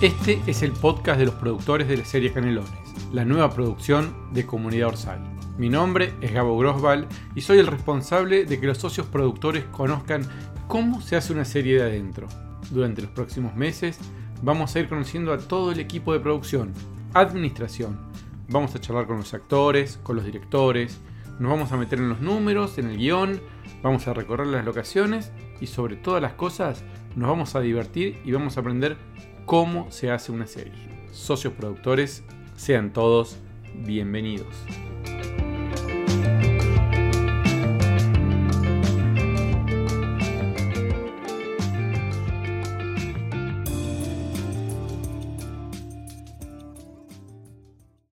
Este es el podcast de los productores de la serie Canelones, la nueva producción de Comunidad Orsal. Mi nombre es Gabo Grosval y soy el responsable de que los socios productores conozcan cómo se hace una serie de adentro. Durante los próximos meses vamos a ir conociendo a todo el equipo de producción, administración. Vamos a charlar con los actores, con los directores, nos vamos a meter en los números, en el guion, vamos a recorrer las locaciones y sobre todas las cosas nos vamos a divertir y vamos a aprender cómo se hace una serie. Socios productores, sean todos bienvenidos.